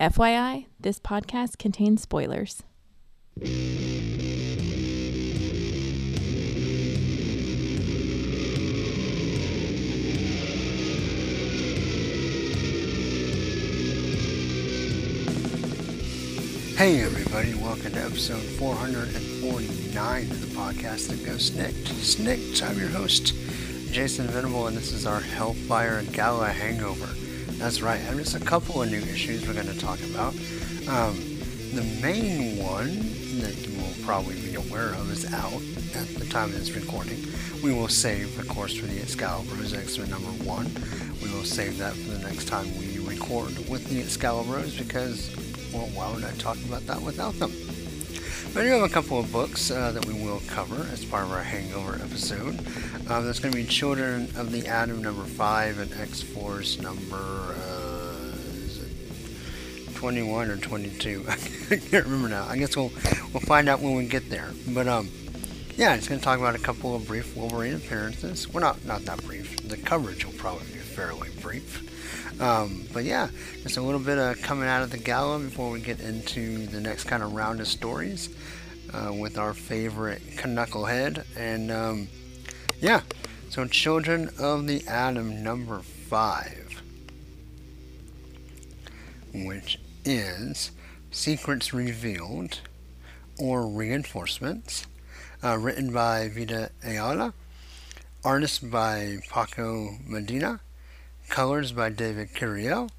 FYI, this podcast contains spoilers. Hey everybody, welcome to episode 449 of the podcast that goes SNIKT. SNIKT, I'm your host, Jason Venable, and this is our Hellfire Gala Hangover. That's right, and just a couple of new issues we're going to talk about. Um, the main one that you will probably be aware of is out at the time of this recording. We will save, of course, for the Excalibros X-Men number one. We will save that for the next time we record with the Excalibros because well, why would I talk about that without them? I do have a couple of books uh, that we will cover as part of our Hangover episode. There's going to be Children of the Atom number 5 and X-Force number uh, 21 or 22. I can't remember now. I guess we'll we'll find out when we get there. But um, yeah, it's going to talk about a couple of brief Wolverine appearances. Well, not not that brief. The coverage will probably be fairly brief. Um, but yeah, just a little bit of coming out of the gala before we get into the next kind of round of stories uh, with our favorite Knucklehead. And um, yeah, so Children of the Atom number five, which is Secrets Revealed or Reinforcements, uh, written by Vita Ayala, artist by Paco Medina Colors by David Curiel.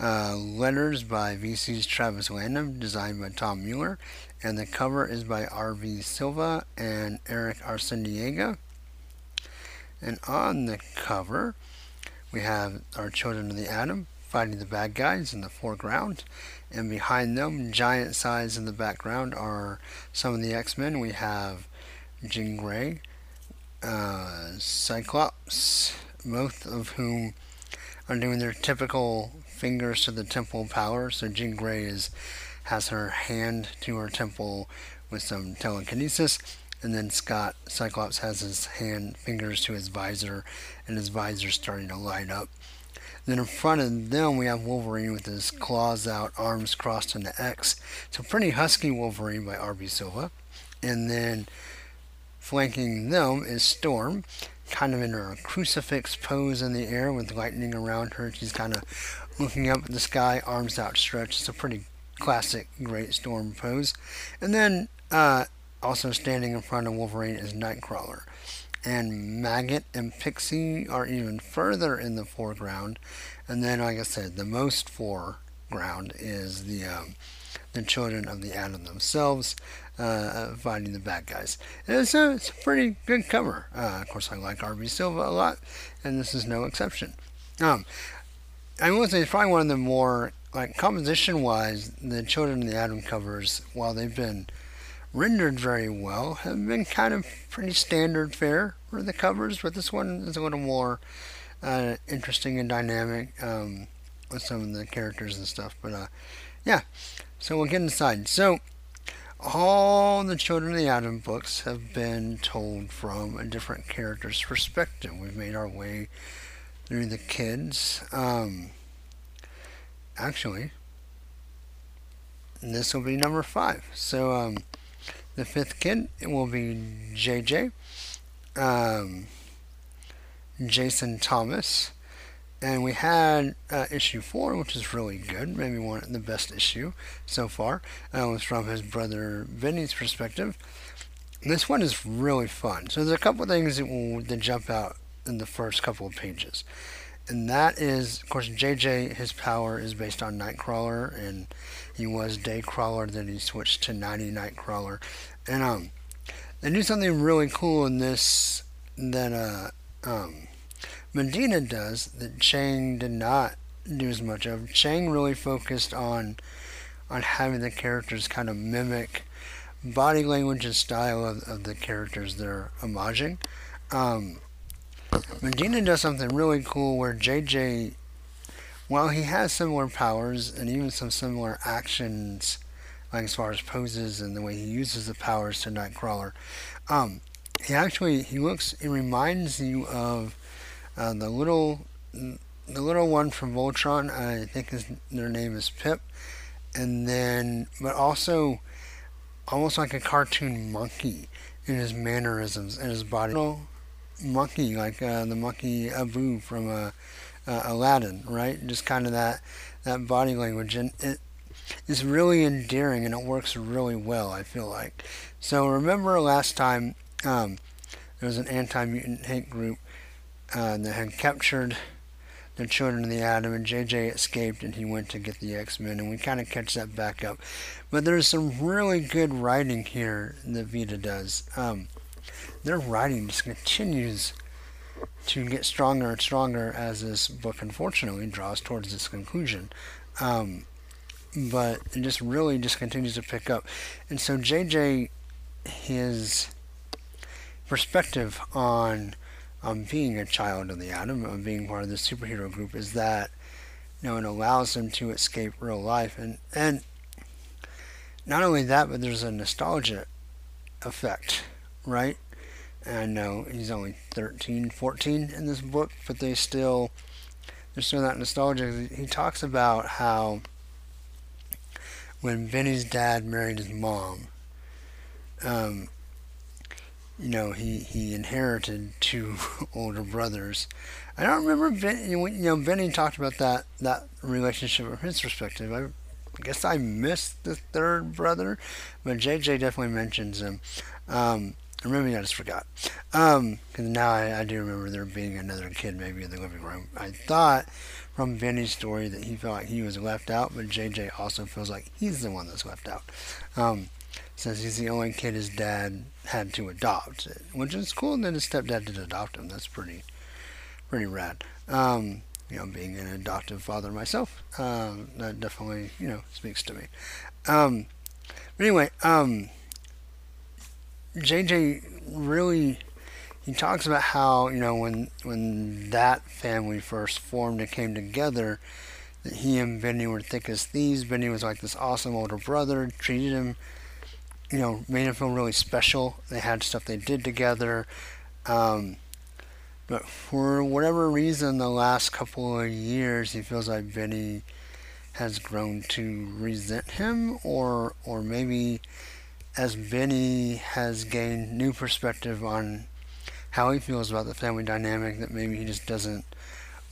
Uh, letters by VC's Travis Lanham, designed by Tom Mueller. And the cover is by R.V. Silva and Erick Arciniega. And on the cover, we have our Children of the Atom fighting the bad guys in the foreground. And behind them, giant size in the background, are some of the X Men. We have Jean Grey, uh, Cyclops, both of whom are doing their typical fingers to the temple power. So Jean Grey is has her hand to her temple with some telekinesis, and then Scott Cyclops has his hand fingers to his visor, and his visor starting to light up. Then in front of them we have Wolverine with his claws out, arms crossed in the X. So pretty husky Wolverine by R.V. Silva. And then flanking them is Storm, kind of in her crucifix pose in the air with lightning around her. She's kind of looking up at the sky, arms outstretched. It's a pretty classic Great Storm pose. And then uh, also standing in front of Wolverine is Nightcrawler. And Maggot and Pixie are even further in the foreground. And then, like I said, the most foreground is the um, the children of the atom themselves uh, fighting the bad guys. It's a, it's a pretty good cover. Uh, of course, I like R.V. Silva a lot, and this is no exception. Um, I will say it's probably one of the more, like, composition-wise, the Children of the Atom covers, while they've been rendered very well, have been kind of pretty standard fare for the covers, but this one is a little more uh, interesting and dynamic um, with some of the characters and stuff. But uh, yeah, so we'll get inside. So all the Children of the Atom books have been told from a different character's perspective. We've made our way through the kids. Um, actually, this will be number five. So, um, the fifth kid will be JJ, um, Jason Thomas, and we had uh, issue four, which is really good, maybe one the best issue so far. Uh, was from his brother Benny's perspective. This one is really fun. So there's a couple things that will that jump out in the first couple of pages, and that is, of course, JJ. His power is based on Nightcrawler, and he was Daycrawler. Then he switched to Nighty Nightcrawler, and um, they do something really cool in this that uh um Medina does that Chang did not do as much of. Chang really focused on on having the characters kind of mimic body language and style of, of the characters they're homaging. Um, Medina does something really cool where JJ, while he has similar powers and even some similar actions, like as far as poses and the way he uses the powers to Nightcrawler, um, he actually he looks he reminds you of uh, the little the little one from Voltron, I think his, their name is Pip, and then but also almost like a cartoon monkey in his mannerisms and his body. Little monkey, like uh, the monkey Abu from uh, uh, Aladdin, right? Just kind of that that body language, and it is really endearing, and it works really well. I feel like. So remember last time um, there was an anti-mutant hate group uh, that had captured the children of the Atom, and JJ escaped and he went to get the X Men, and we kind of catch that back up. But there's some really good writing here that Vita does. Um, their writing just continues to get stronger and stronger as this book unfortunately draws towards its conclusion. Um, but it just really just continues to pick up. And so JJ, his perspective on um, being a child of the atom, of being part of the superhero group, is that you know it allows him to escape real life, and and not only that, but there's a nostalgia effect, right? And I know he's only 13, 14 in this book, but they still there's still that nostalgia. He talks about how when Benny's dad married his mom, um, you know, he, he inherited two older brothers. I don't remember, ben, you know, Benny talked about that, that relationship from his perspective. I guess I missed the third brother, but JJ definitely mentions him. Um, maybe I just forgot. Um, now I, I do remember there being another kid maybe in the living room. I thought from Benny's story that he felt like he was left out, but JJ also feels like he's the one that's left out. Um, since he's the only kid his dad had to adopt, it, which is cool that his stepdad did adopt him. That's pretty, pretty rad. Um, you know, being an adoptive father myself, um, that definitely, you know, speaks to me. Um, but anyway, um, JJ really, he talks about how, you know, when, when that family first formed and came together, that he and Benny were thick as thieves. Benny was like this awesome older brother, treated him you know, made him feel really special. They had stuff they did together. Um, but for whatever reason, the last couple of years, he feels like Benny has grown to resent him, or or maybe as Benny has gained new perspective on how he feels about the family dynamic, that maybe he just doesn't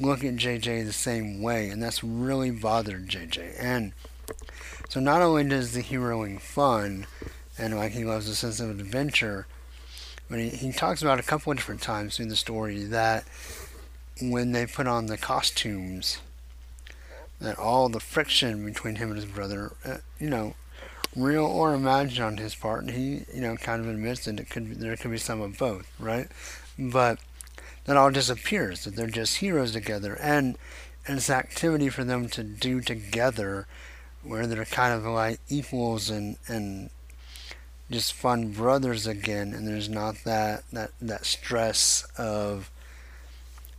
look at JJ the same way, and that's really bothered JJ. And so not only does the heroing fun, and like he loves a sense of adventure. But he, he talks about a couple of different times in the story that when they put on the costumes, that all the friction between him and his brother, uh, you know, real or imagined on his part, he, you know, kind of admits that it could be, there could be some of both, right? But that all disappears, that they're just heroes together, and, and it's activity for them to do together where they're kind of like equals and, and just fun brothers again, and there's not that that that stress of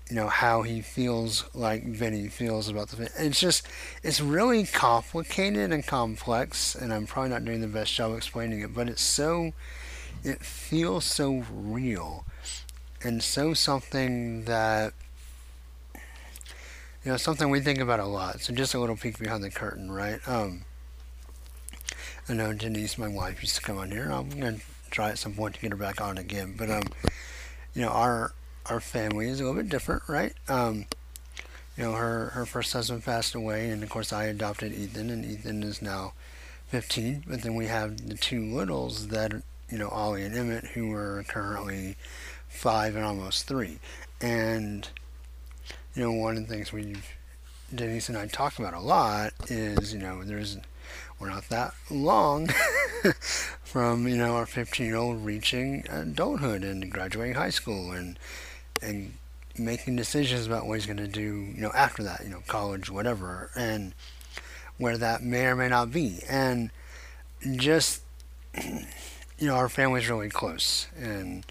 you know how he feels like Benny feels about the. It's just it's really complicated and complex, and I'm probably not doing the best job explaining it, but it's so it feels so real and so something that you know something we think about a lot. So just a little peek behind the curtain, right? Um, I know Denise, my wife, used to come on here. I'm gonna try at some point to get her back on again. But um, you know, our our family is a little bit different, right? Um, you know, her her first husband passed away, and of course I adopted Ethan, and Ethan is now 15. But then we have the two littles that you know, Ollie and Emmett, who are currently five and almost three. And you know, one of the things we Denise and I talk about a lot is, you know, there's we're not that long from you know our 15 year old reaching adulthood and graduating high school and and making decisions about what he's going to do you know after that you know college whatever and where that may or may not be. And just you know our family's really close and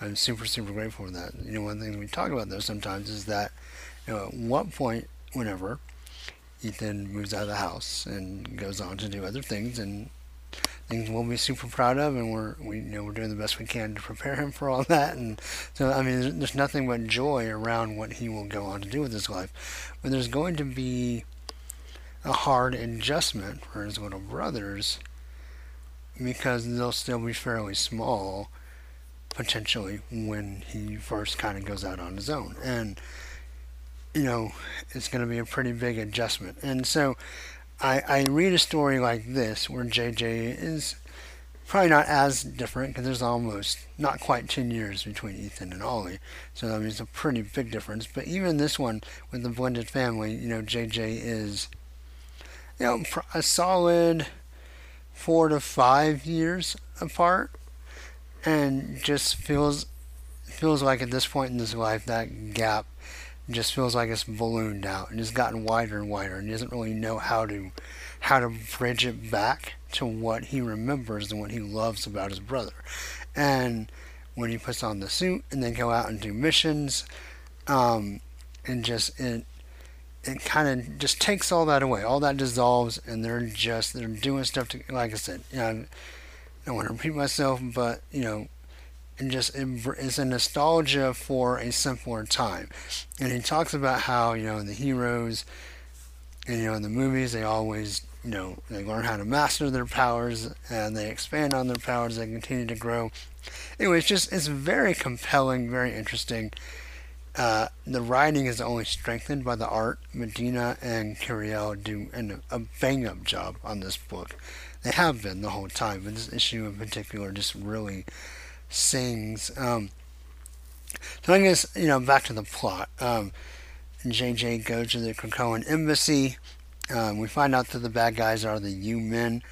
I'm super super grateful for that. You know one thing we talk about though sometimes is that you know at what point whenever Ethan moves out of the house and goes on to do other things and things we'll be super proud of, and we're we you know we're doing the best we can to prepare him for all that. And so I mean, there's, there's nothing but joy around what he will go on to do with his life. But there's going to be a hard adjustment for his little brothers because they'll still be fairly small potentially when he first kind of goes out on his own and you know it's going to be a pretty big adjustment and so I, I read a story like this where JJ is probably not as different because there's almost not quite 10 years between Ethan and Ollie. So that means a pretty big difference. But even this one with the blended family, you know, JJ is, you know, a solid four to five years apart and just feels feels like at this point in his life that gap just feels like it's ballooned out and it's gotten wider and wider and he doesn't really know how to how to bridge it back to what he remembers and what he loves about his brother. And when he puts on the suit and then go out and do missions, um, and just it it kind of just takes all that away. All that dissolves, and they're just they're doing stuff to like I said. You know, I don't want to repeat myself, but you know, and just it's a nostalgia for a simpler time. And he talks about how you know the heroes, and you know in the movies they always you know they learn how to master their powers and they expand on their powers. They continue to grow. Anyway, it's just it's very compelling, very interesting. Uh, the writing is only strengthened by the art. Medina and Curiel do an, a bang up job on this book. They have been the whole time, but this issue in particular just really sings. Um, so I guess, you know, back to the plot. Um, JJ goes to the Krakoan embassy. Um, we find out that the bad guys are the U-Men.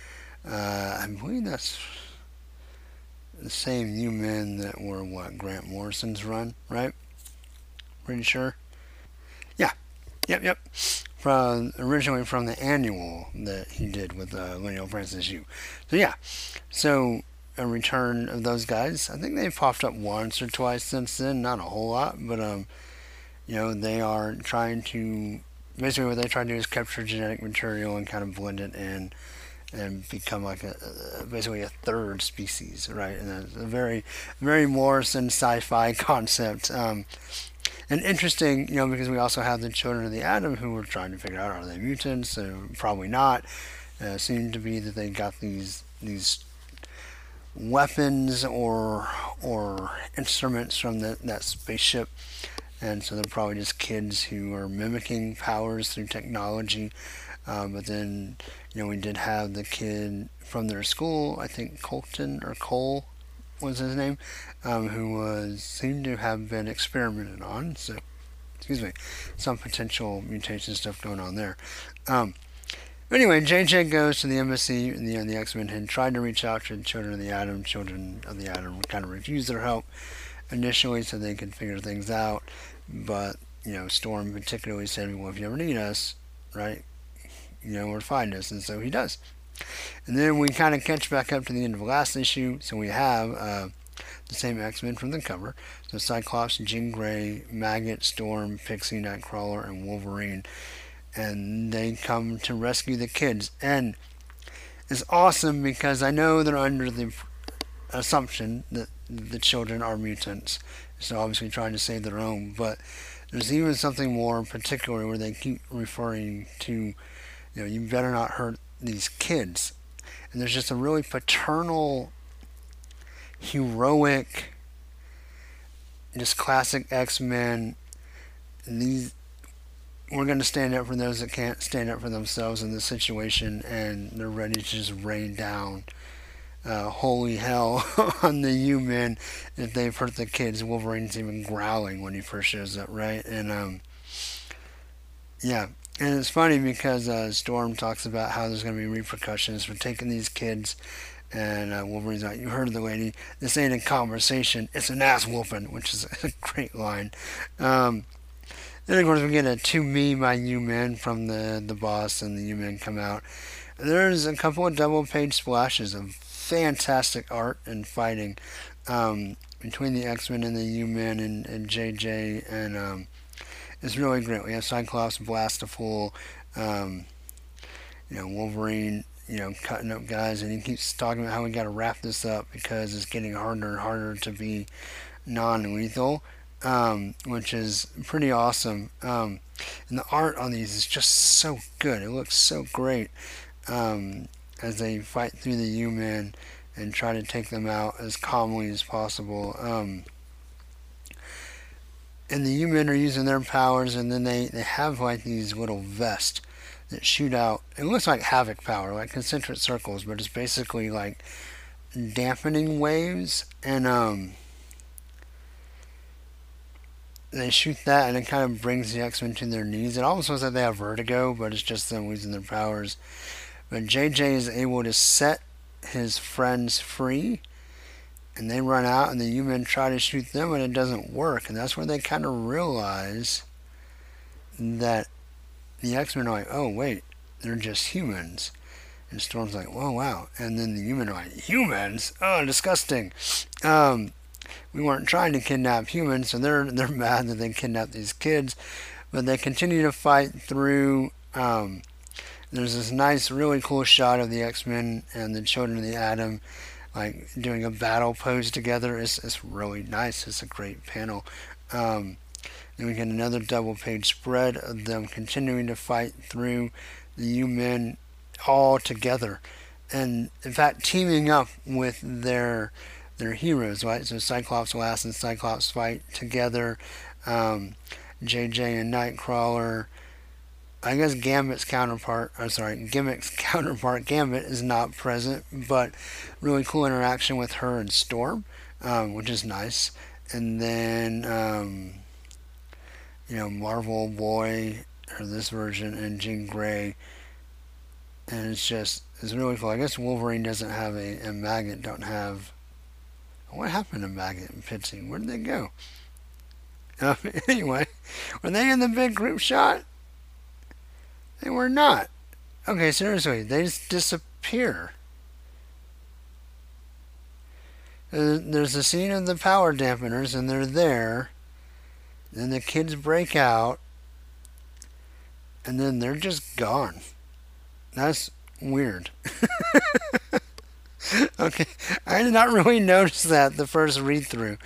Uh, I believe that's the same U-Men that were what Grant Morrison's run, right? Pretty sure. Yeah. Yep. Yep. From originally from the annual that he did with uh, Leinil Francis Yu. So yeah. So a return of those guys. I think they've popped up once or twice since then, not a whole lot, but um, you know, they are trying to basically what they try to do is capture genetic material and kind of blend it in and become like a, basically a third species, right? And it's a very, very Morrison sci-fi concept. Um, and interesting, you know, because we also have the children of the atom who were trying to figure out are they mutants? So probably not. Uh, seemed to be that they got these these weapons or or instruments from the, that spaceship, and so they're probably just kids who are mimicking powers through technology. Um, but then, you know, we did have the kid from their school, I think Colton or Cole was his name, um, who was seemed to have been experimented on. So, excuse me, some potential mutation stuff going on there. Um, Anyway, JJ goes to the embassy, and the, the X Men had tried to reach out to the Children of the Atom. Children of the Atom kind of refused their help initially so they could figure things out. But, you know, Storm particularly said, Well, if you ever need us, right, you know where to find us. And so he does. And then we kind of catch back up to the end of the last issue. So we have uh, the same X Men from the cover. So Cyclops, Jean Grey, Maggot, Storm, Pixie, Nightcrawler, and Wolverine and they come to rescue the kids. And it's awesome because I know they're under the assumption that the children are mutants. So obviously trying to save their own, but there's even something more particular where they keep referring to, you know, you better not hurt these kids. And there's just a really paternal, heroic, just classic X Men. These we're going to stand up for those that can't stand up for themselves in this situation, and they're ready to just rain down uh, holy hell on the U-Men if they've hurt the kids. Wolverine's even growling when he first shows up, right? And um, yeah, and it's funny because uh, Storm talks about how there's going to be repercussions for taking these kids. And uh, Wolverine's like, "You heard the lady. This ain't a conversation. It's an ass whooping," which is a great line. Um, then of course we get a to me my U-Men from the the boss and the U-Men come out. There's a couple of double page splashes of fantastic art and fighting um, between the X-Men and the U-Men and, and JJ and um, it's really great. We have Cyclops, Blastafool, um, you know Wolverine, you know, cutting up guys, and he keeps talking about how we got to wrap this up because it's getting harder and harder to be non-lethal, um, which is pretty awesome. Um, and the art on these is just so good. It looks so great um, as they fight through the U-Men and try to take them out as calmly as possible. Um, and the U-Men are using their powers, and then they, they have like these little vests that shoot out. It looks like havoc power, like concentric circles, but it's basically like dampening waves, and um, they shoot that, and it kind of brings the X Men to their knees. It almost looks like they have vertigo, but it's just them losing their powers. But JJ is able to set his friends free and they run out and the U-Men try to shoot them and it doesn't work. And that's where they kind of realize that the x-men are like oh wait they're just humans. And storm's like whoa wow. And then the U-Men are like humans? Oh disgusting. Um, we weren't trying to kidnap humans so they're they're mad that they kidnapped these kids but they continue to fight through um, there's this nice really cool shot of the x-men and the children of the atom like doing a battle pose together. It's, it's really nice. It's a great panel. Um, then we get another double page spread of them continuing to fight through the U-Men all together. And in fact, teaming up with their their heroes, right? So Cyclops Lass and Cyclops fight together. Um, JJ and Nightcrawler I guess Gambit's counterpart, or sorry, Gimmick's counterpart, Gambit, is not present, but really cool interaction with her and Storm, um, which is nice. And then, um, you know, Marvel Boy, or this version, and Jean Grey. And it's just, it's really cool. I guess Wolverine doesn't have a, and Maggot don't have. What happened to Maggot and Pixie? Where did they go? Um, anyway, were they in the big group shot? They were not. Okay, seriously, they just disappear. Uh, there's a scene of the power dampeners, and they're there. Then the kids break out, and then they're just gone. That's weird. okay, I did not really notice that the first read through.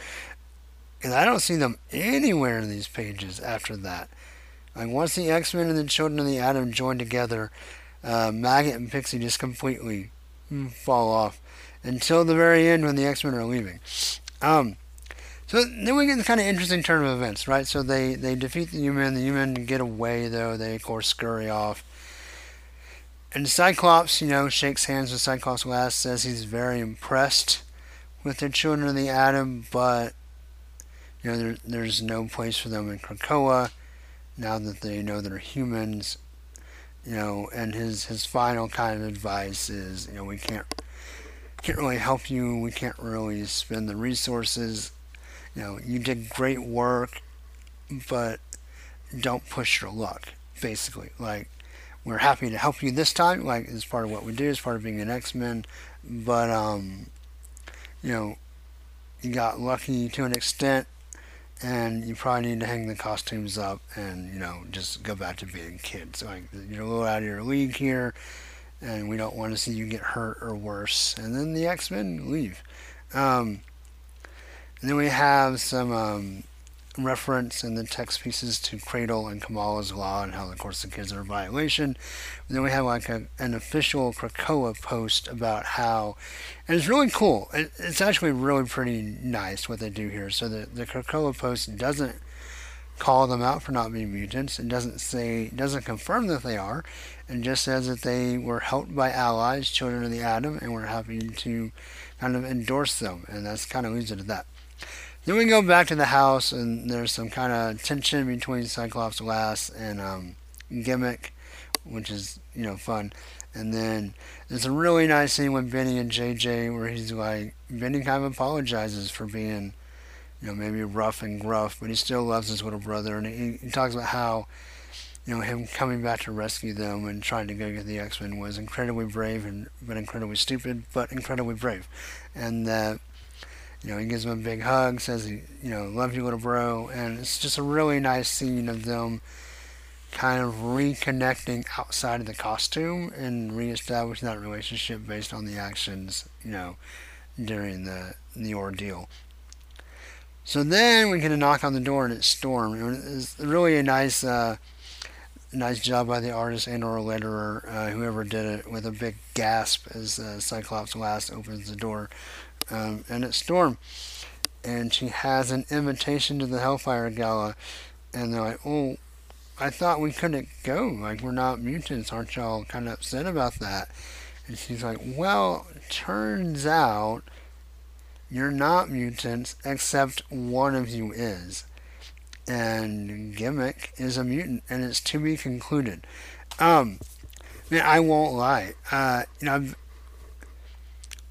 And I don't see them anywhere in these pages after that. Like once the X Men and the Children of the Atom join together, uh, Maggot and Pixie just completely fall off until the very end when the X Men are leaving. Um, so then we get the kind of interesting turn of events, right? So they, they defeat the U-Men. The U-Men get away, though. They, of course, scurry off. And Cyclops, you know, shakes hands with Cyclops Lass, says he's very impressed with the Children of the Atom, but, you know, there, there's no place for them in Krakoa now that they know they're humans, you know, and his his final kind of advice is, you know, we can't can't really help you. We can't really spend the resources. You know, you did great work, but don't push your luck. Basically, like we're happy to help you this time. Like as part of what we do, as part of being an X Men, but um, you know, you got lucky to an extent and you probably need to hang the costumes up and you know just go back to being kids. Like you're a little out of your league here, and we don't want to see you get hurt or worse. And then the X Men leave. Um, and then we have some um, reference in the text pieces to Cradle and Kamala's Law and how, of course, the kids are a violation. And then we have like a, an official Krakoa post about how, and it's really cool. It, it's actually really pretty nice what they do here. So the, the Krakoa post doesn't call them out for not being mutants. It doesn't say, doesn't confirm that they are. It just says that they were helped by allies, children of the atom, and we're happy to kind of endorse them. And that's kind of leaves it at that. Then we go back to the house, and there's some kind of tension between Cyclops Lass and um, Gimmick, which is you know fun. And then there's a really nice scene with Benny and JJ where he's like, Benny kind of apologizes for being, you know, maybe rough and gruff, but he still loves his little brother, and he, he talks about how, you know, him coming back to rescue them and trying to go get the X Men was incredibly brave and but incredibly stupid, but incredibly brave, and that. Uh, you know, he gives him a big hug, says he, you know, love you, little bro, and it's just a really nice scene of them kind of reconnecting outside of the costume and reestablishing that relationship based on the actions, you know, during the the ordeal. So then we get a knock on the door and it's Storm. It's really a nice, uh, nice job by the artist and or letterer, uh, whoever did it, with a big gasp as uh, Cyclops Lass opens the door, um, and it's Storm, and she has an invitation to the Hellfire Gala, and they're like, "Oh, I thought we couldn't go. Like we're not mutants. Aren't y'all kind of upset about that?" And she's like, "Well, turns out." You're not mutants, except one of you is. And Gimmick is a mutant, and it's to be concluded. Um, man, I won't lie. Uh, you know, I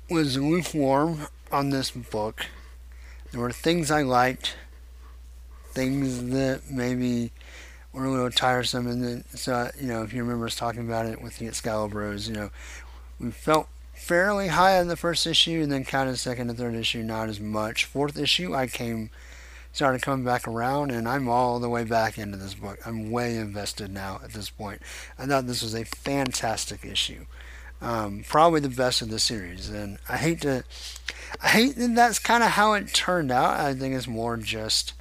was lukewarm on this book. There were things I liked, things that maybe were a little tiresome, and then so you know, if you remember us talking about it with the Excalibros, you know, we felt fairly high on the first issue, and then kind of second and third issue, not as much. Fourth issue, I came, started coming back around, and I'm all the way back into this book. I'm way invested now at this point. I thought this was a fantastic issue. Um, probably the best of the series, and I hate to, I hate that that's kind of how it turned out. I think it's more just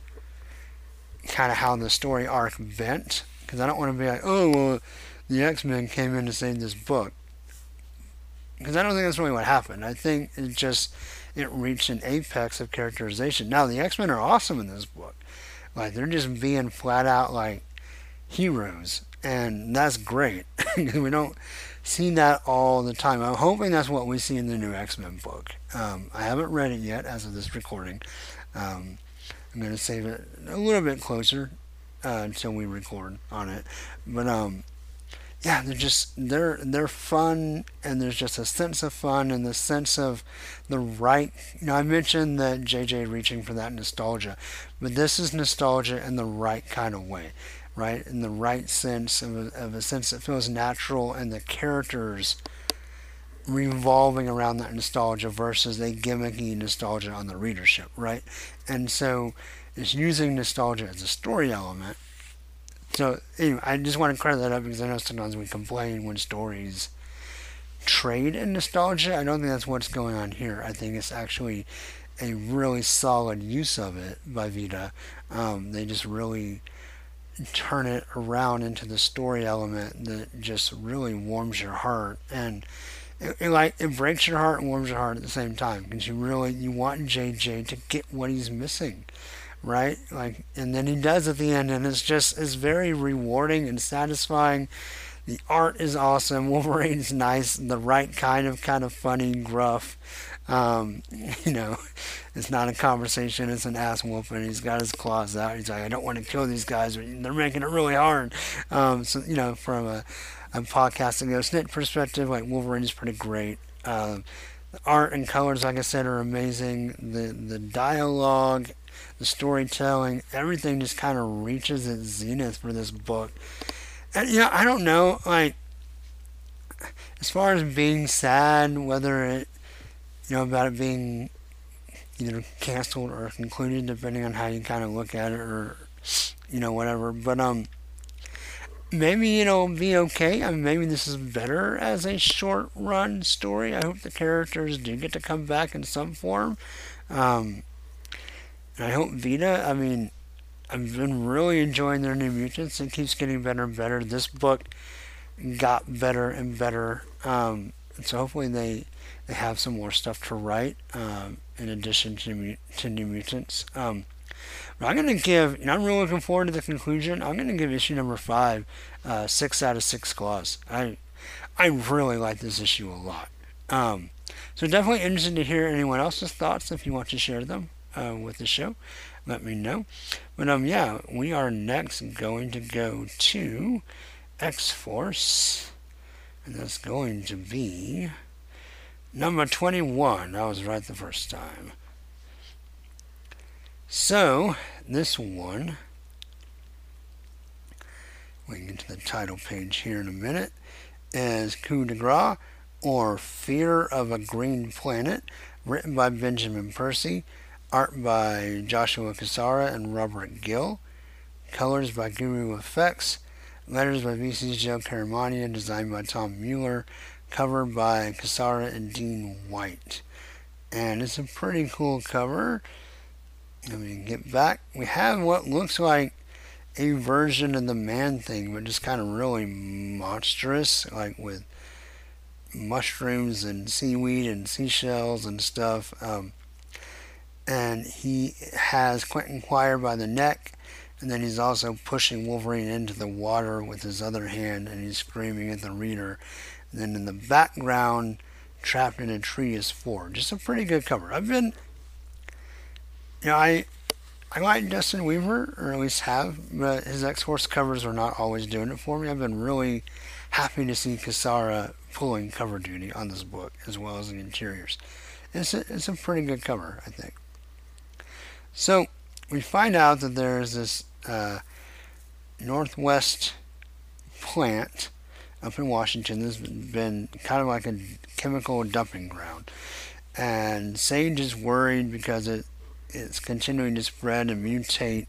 kind of how the story arc bent, because I don't want to be like, oh well, the X Men came in to save this book because I don't think that's really what happened. I think it just it reached an apex of characterization. Now the X Men are awesome in this book, like they're just being flat out like heroes, and that's great. we don't see that all the time. I'm hoping that's what we see in the new X Men book. Um, I haven't read it yet as of this recording. Um, I'm going to save it a little bit closer uh, until we record on it, but um, yeah, they're just they're they're fun, and there's just a sense of fun and the sense of the right. You know, I mentioned that JJ reaching for that nostalgia, but this is nostalgia in the right kind of way, right? In the right sense of a, of a sense that feels natural, and the characters revolving around that nostalgia versus a gimmicky nostalgia on the readership, right? And so it's using nostalgia as a story element so anyway, I just want to clear that up because I know sometimes we complain when stories trade in nostalgia. I don't think that's what's going on here. I think it's actually a really solid use of it by Vita. Um, they just really turn it around into the story element that just really warms your heart and it, it, like it breaks your heart and warms your heart at the same time because you really you want JJ to get what he's missing right? Like, and then he does at the end, and it's just it's very rewarding and satisfying. The art is awesome. Wolverine's nice, the right kind of kind of funny, gruff. Um, you know, it's not a conversation; it's an ass whooping. He's got his claws out. He's like, "I don't want to kill these guys. They're making it really hard." Um, so you know, from a, a podcasting goes SNIKT perspective, like Wolverine is pretty great. Um, the art and colors, like I said, are amazing. The the dialogue the storytelling, everything just kind of reaches its zenith for this book. And you know, I don't know, like as far as being sad, whether it, you know, about it being either canceled or concluded, depending on how you kind of look at it, or you know, whatever. But um, maybe it'll be okay. I mean, maybe this is better as a short run story. I hope the characters do get to come back in some form. Um, and I hope Vita, I mean, I've been really enjoying their New Mutants. It keeps getting better and better. This book got better and better. Um, so hopefully they they have some more stuff to write um, in addition to to New Mutants. Um, but I'm gonna give, and I'm really looking forward to the conclusion. I'm gonna give issue number five uh, six out of six claws. I I really like this issue a lot. Um, so definitely interested to hear anyone else's thoughts if you want to share them uh, with the show, let me know. But um, yeah, we are next going to go to X Force, and that's going to be number 21. I was right the first time. So, this one, we can get to the title page here in a minute, is Coup de Grace, or Fear of a Green Planet, written by Benjamin Percy, Art by Joshua Cassara and Robert Gill. Colors by GURU-eFX. Letters by VC's Joe Caramagna, designed by Tom Mueller, cover by Cassara and Dean White. And it's a pretty cool cover. Let me get back. We have what looks like a version of the man thing, but just kind of really monstrous, like with mushrooms and seaweed and seashells and stuff. Um, and he has Quentin Quire by the neck, and then he's also pushing Wolverine into the water with his other hand, and he's screaming at the reader. And then in the background, trapped in a tree is Forge. Just a pretty good cover. I've been, you know, I I like Dustin Weaver, or at least have, but his X Force covers are not always doing it for me. I've been really happy to see Cassara pulling cover duty on this book, as well as the interiors. It's a, it's a pretty good cover, I think. So, we find out that there's this uh, Northwest plant up in Washington that's been kind of like a chemical dumping ground. And Sage is worried because it it's continuing to spread and mutate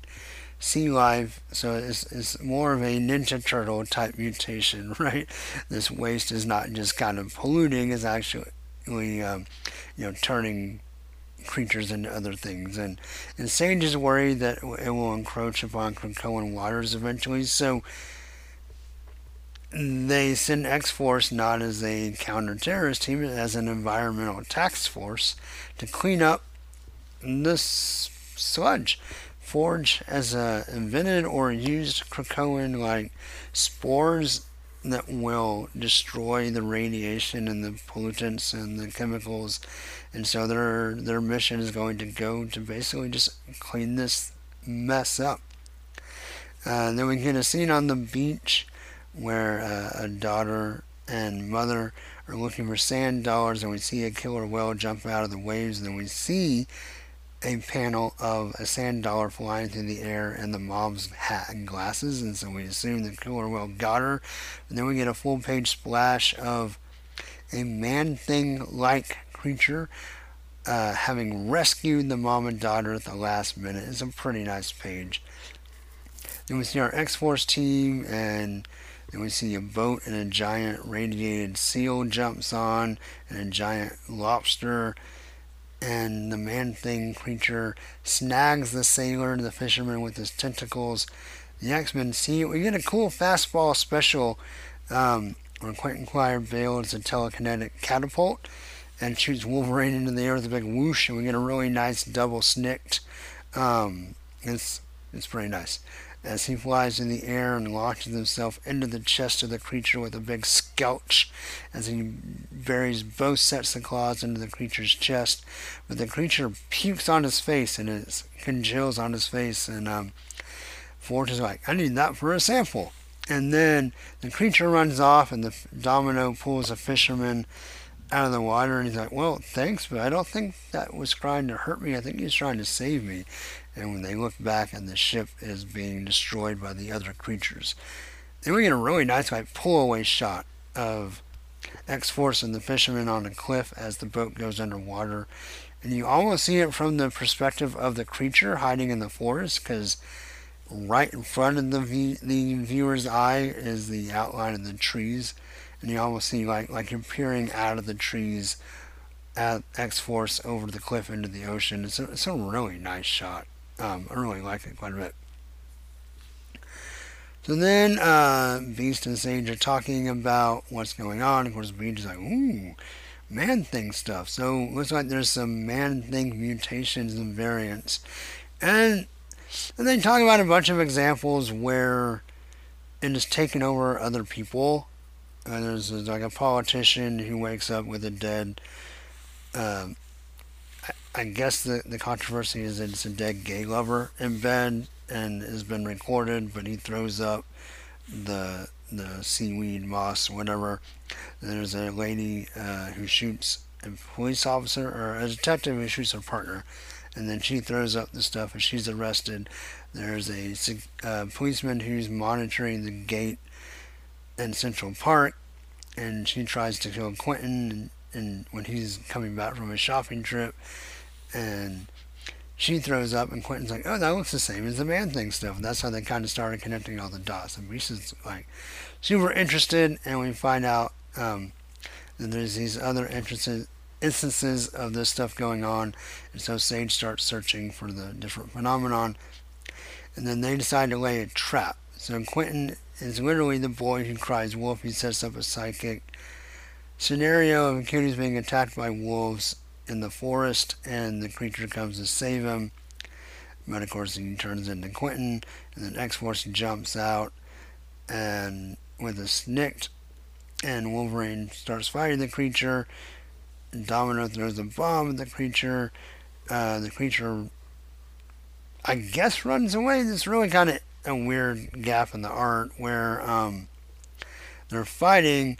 sea life. So it's, it's more of a Ninja Turtle type mutation, right? This waste is not just kind of polluting; it's actually um, you know turning creatures into other things. And and Sage is worried that it will encroach upon Krakoan waters eventually. So they send X Force not as a counter-terrorist team, but as an environmental task force to clean up this sludge. Forge as a invented or used Krakoan like spores that will destroy the radiation and the pollutants and the chemicals, and so their their mission is going to go to basically just clean this mess up. Uh, then we get a scene on the beach where uh, a daughter and mother are looking for sand dollars, and we see a killer whale jump out of the waves, and then we see a panel of a sand dollar flying through the air and the mom's hat and glasses, and so we assume the killer whale got her. And then we get a full page splash of a man thing like creature uh, having rescued the mom and daughter at the last minute. It's a pretty nice page. Then we see our X Force team, and then we see a boat and a giant radiated seal jumps on, and a giant lobster and the man thing creature snags the sailor and the fisherman with his tentacles. The X Men see. We get a cool fastball special um, where Quentin Quire builds a telekinetic catapult and shoots Wolverine into the air with a big whoosh, and we get a really nice double snikt. Um, it's it's pretty nice as he flies in the air and launches himself into the chest of the creature with a big squelch as he buries both sets of claws into the creature's chest. But the creature pukes on his face and it congeals on his face. And um, is like, I need that for a sample. And then the creature runs off, and the domino pulls a fisherman out of the water. And he's like, Well, thanks, but I don't think that was trying to hurt me. I think he's trying to save me and when they look back and the ship is being destroyed by the other creatures. Then we get a really nice like pull away shot of X Force and the fisherman on a cliff as the boat goes underwater. And you almost see it from the perspective of the creature hiding in the forest because right in front of the, v- the viewer's eye is the outline of the trees. And you almost see like, like you're peering out of the trees at X Force over the cliff into the ocean. It's a, it's a really nice shot. Um, I really like it quite a bit. So then uh, Beast and Sage are talking about what's going on. Of course, Beast is like, ooh, man thing stuff. So looks like there's some man thing mutations and variants. And, and they talk about a bunch of examples where it is taken over other people. There's, there's, like a politician who wakes up with a dead um, I guess the, the controversy is that it's a dead gay lover in bed and has been recorded, but he throws up the the seaweed moss, whatever. There's a lady uh, who shoots a police officer or a detective who shoots her partner, and then she throws up the stuff and she's arrested. There's a uh, policeman who's monitoring the gate in Central Park, and she tries to kill Quentin. And, and when he's coming back from a shopping trip, and she throws up, and Quentin's like, "Oh, that looks the same as the Man Thing stuff." And that's how they kind of started connecting all the dots. And is like super interested, and we find out um, that there's these other instances instances of this stuff going on, and so Sage starts searching for the different phenomenon, and then they decide to lay a trap. So Quentin is literally the boy who cries wolf. He sets up a psychic scenario of Cuties being attacked by wolves in the forest, and the creature comes to save him. But of course, he turns into Quentin, and then X Force jumps out, and with a snikt, and Wolverine starts fighting the creature. Domino throws a bomb at the creature. Uh, the creature, I guess, runs away. It's really kind of a weird gap in the art where um, they're fighting,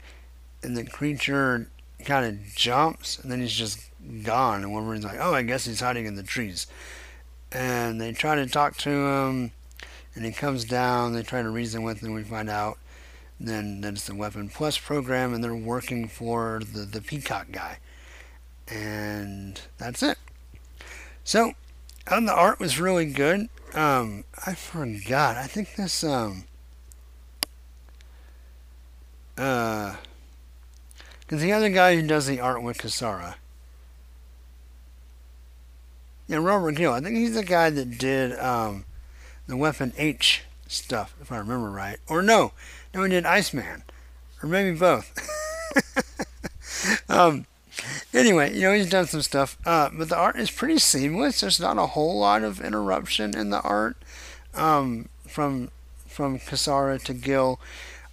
and the creature kind of jumps, and then he's just gone. And Wolverine's like, "Oh, I guess he's hiding in the trees." And they try to talk to him, and he comes down. They try to reason with him. We find out then that it's the Weapon Plus program, and they're working for the the Peacock guy. And that's it. So, and the art was really good. Um, I forgot. I think this um uh because the other guy who does the art with Cassara. Yeah, Robert Gill. I think he's the guy that did um, the Weapon H stuff, if I remember right. Or no, no, he did Iceman, or maybe both. um, anyway, you know he's done some stuff, uh, but the art is pretty seamless. There's not a whole lot of interruption in the art um, from from Cassara to Gill.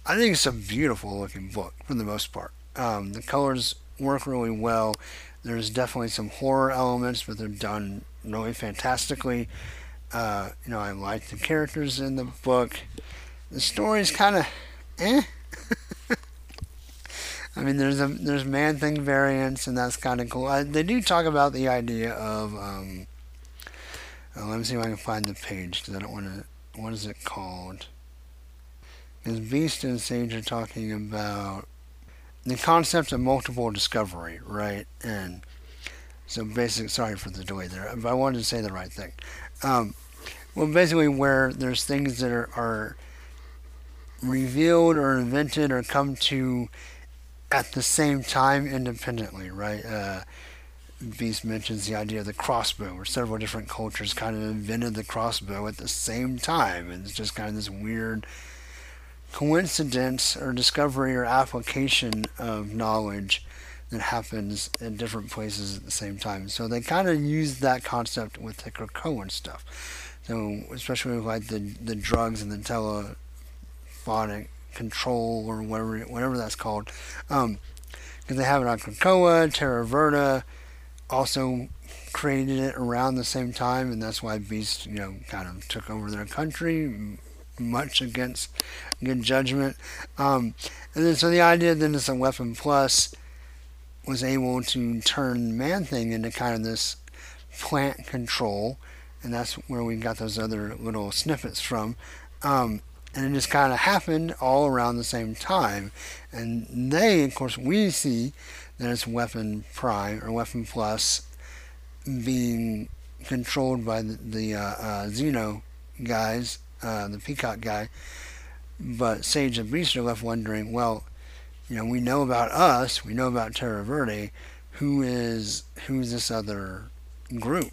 I think it's a beautiful looking book for the most part. Um, the colors work really well. There's definitely some horror elements, but they're done really fantastically. Uh, you know, I like the characters in the book. The story's kind of eh. I mean, there's a there's man thing variants, and that's kind of cool. I, they do talk about the idea of. Um, uh, let me see if I can find the page because I don't want to. What is it called? Because Beast and Sage are talking about the concept of multiple discovery, right? And so basic. Sorry for the delay there, but I wanted to say the right thing. Um, well, basically, where there's things that are, are revealed or invented or come to at the same time independently, right? Uh, Beast mentions the idea of the crossbow, where several different cultures kind of invented the crossbow at the same time, and it's just kind of this weird coincidence or discovery or application of knowledge that happens in different places at the same time. So they kind of use that concept with the Krakoan stuff. So especially with like the the drugs and the telephonic control or whatever whatever that's called, because um, they have it on Krakoa, Terra Verde, also created it around the same time, and that's why Beast you know kind of took over their country much against good judgment. Um, and then so the idea then is a weapon plus was able to turn Man Thing into kind of this plant control, and that's where we got those other little snippets from. Um, and it just kind of happened all around the same time. And they, of course, we see that it's Weapon Prime or Weapon Plus being controlled by the, the uh, uh, Xeno guys, uh, the Peacock guy. But Sage and Beast are left wondering, well, you know, we know about us, we know about Terra Verde. Who is who's this other group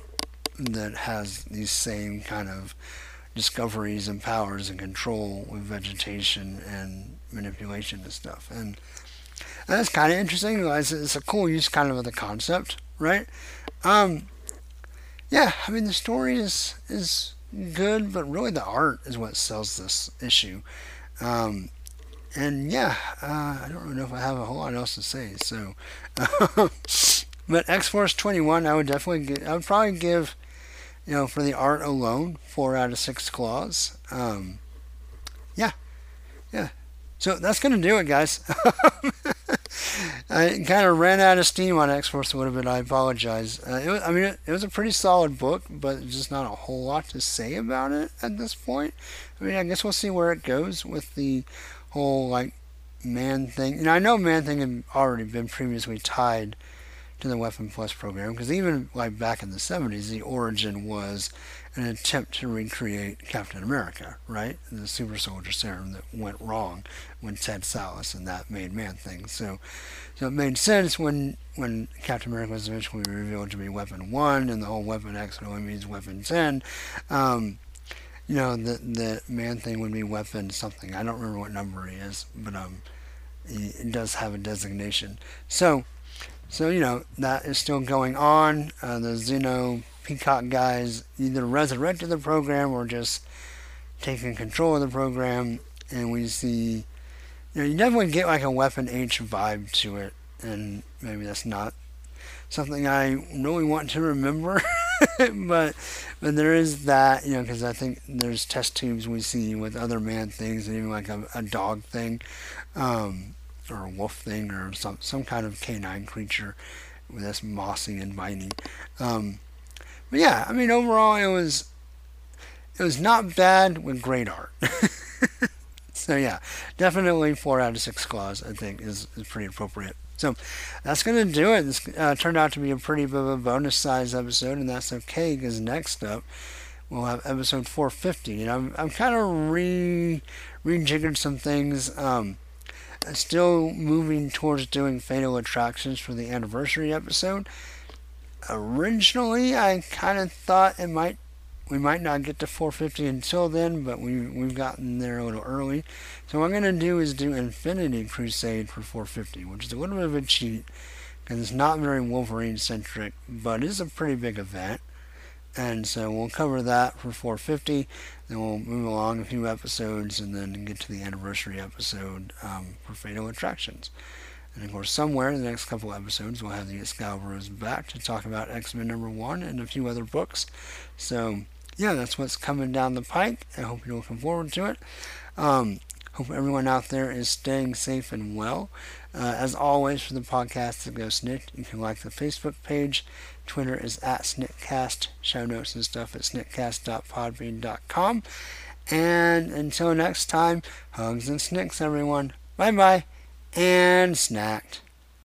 that has these same kind of discoveries and powers and control with vegetation and manipulation and stuff? And that's kind of interesting. It's, a cool use, kind of, of the concept, right? Um, yeah, I mean the story is is good, but really the art is what sells this issue. Um, and yeah, uh, I don't really know if I have a whole lot else to say. So, but X Force 21, I would definitely, I would probably give, you know, for the art alone, four out of six claws. Um, yeah, yeah. So that's gonna do it, guys. I kind of ran out of steam on X Force a little bit. I apologize. Uh, was, I mean, it, it, was a pretty solid book, but just not a whole lot to say about it at this point. I mean, I guess we'll see where it goes with the whole like man thing. And I know man thing had already been previously tied to the Weapon Plus program because even like back in the 70s, the origin was an attempt to recreate Captain America, right? The super soldier serum that went wrong when Ted Sallis and that made man thing. So, so it made sense when when Captain America was eventually revealed to be Weapon One, and the whole Weapon X only means Weapon Ten. Um, you know, the the man thing would be Weapon something. I don't remember what number he is, but um, he, he does have a designation. So. So, you know, that is still going on. Uh, the Xeno Peacock guys either resurrected the program or just taking control of the program. And we see, you know, you definitely get like a Weapon H vibe to it. And maybe that's not something I really want to remember. but but there is that, you know, because I think there's test tubes we see with other man things and even like a, a dog thing. Um, or a wolf thing or some some kind of canine creature that's mossy and viney. Um, but yeah, I mean overall it was it was not bad with great art. so yeah, definitely four out of six claws I think is, is pretty appropriate. So that's gonna do it. This uh, turned out to be a pretty bit of a bonus size episode, and that's okay because next up we'll have episode 450, and I'm I'm kind of re rejiggered some things. Um, still moving towards doing Fatal Attractions for the anniversary episode. Originally, I kind of thought it might we might not get to 450 until then, but we we've gotten there a little early. So what I'm gonna do is do Infinity Crusade for 450, which is a little bit of a cheat because it's not very Wolverine centric, but it's a pretty big event. And so we'll cover that for 450. Then we'll move along a few episodes and then get to the anniversary episode um, for Fatal Attractions. And of course, somewhere in the next couple episodes, we'll have the Excalibros back to talk about X Men number one and a few other books. So, yeah, that's what's coming down the pike. I hope you're looking forward to it. Um, hope everyone out there is staying safe and well. Uh, as always, for the podcast that goes SNIKT, you can like the Facebook page. Twitter is at SNIKTcast. Show notes and stuff at sniktcast.podbean.com. And until next time, hugs and snikts, everyone. Bye bye and snikt.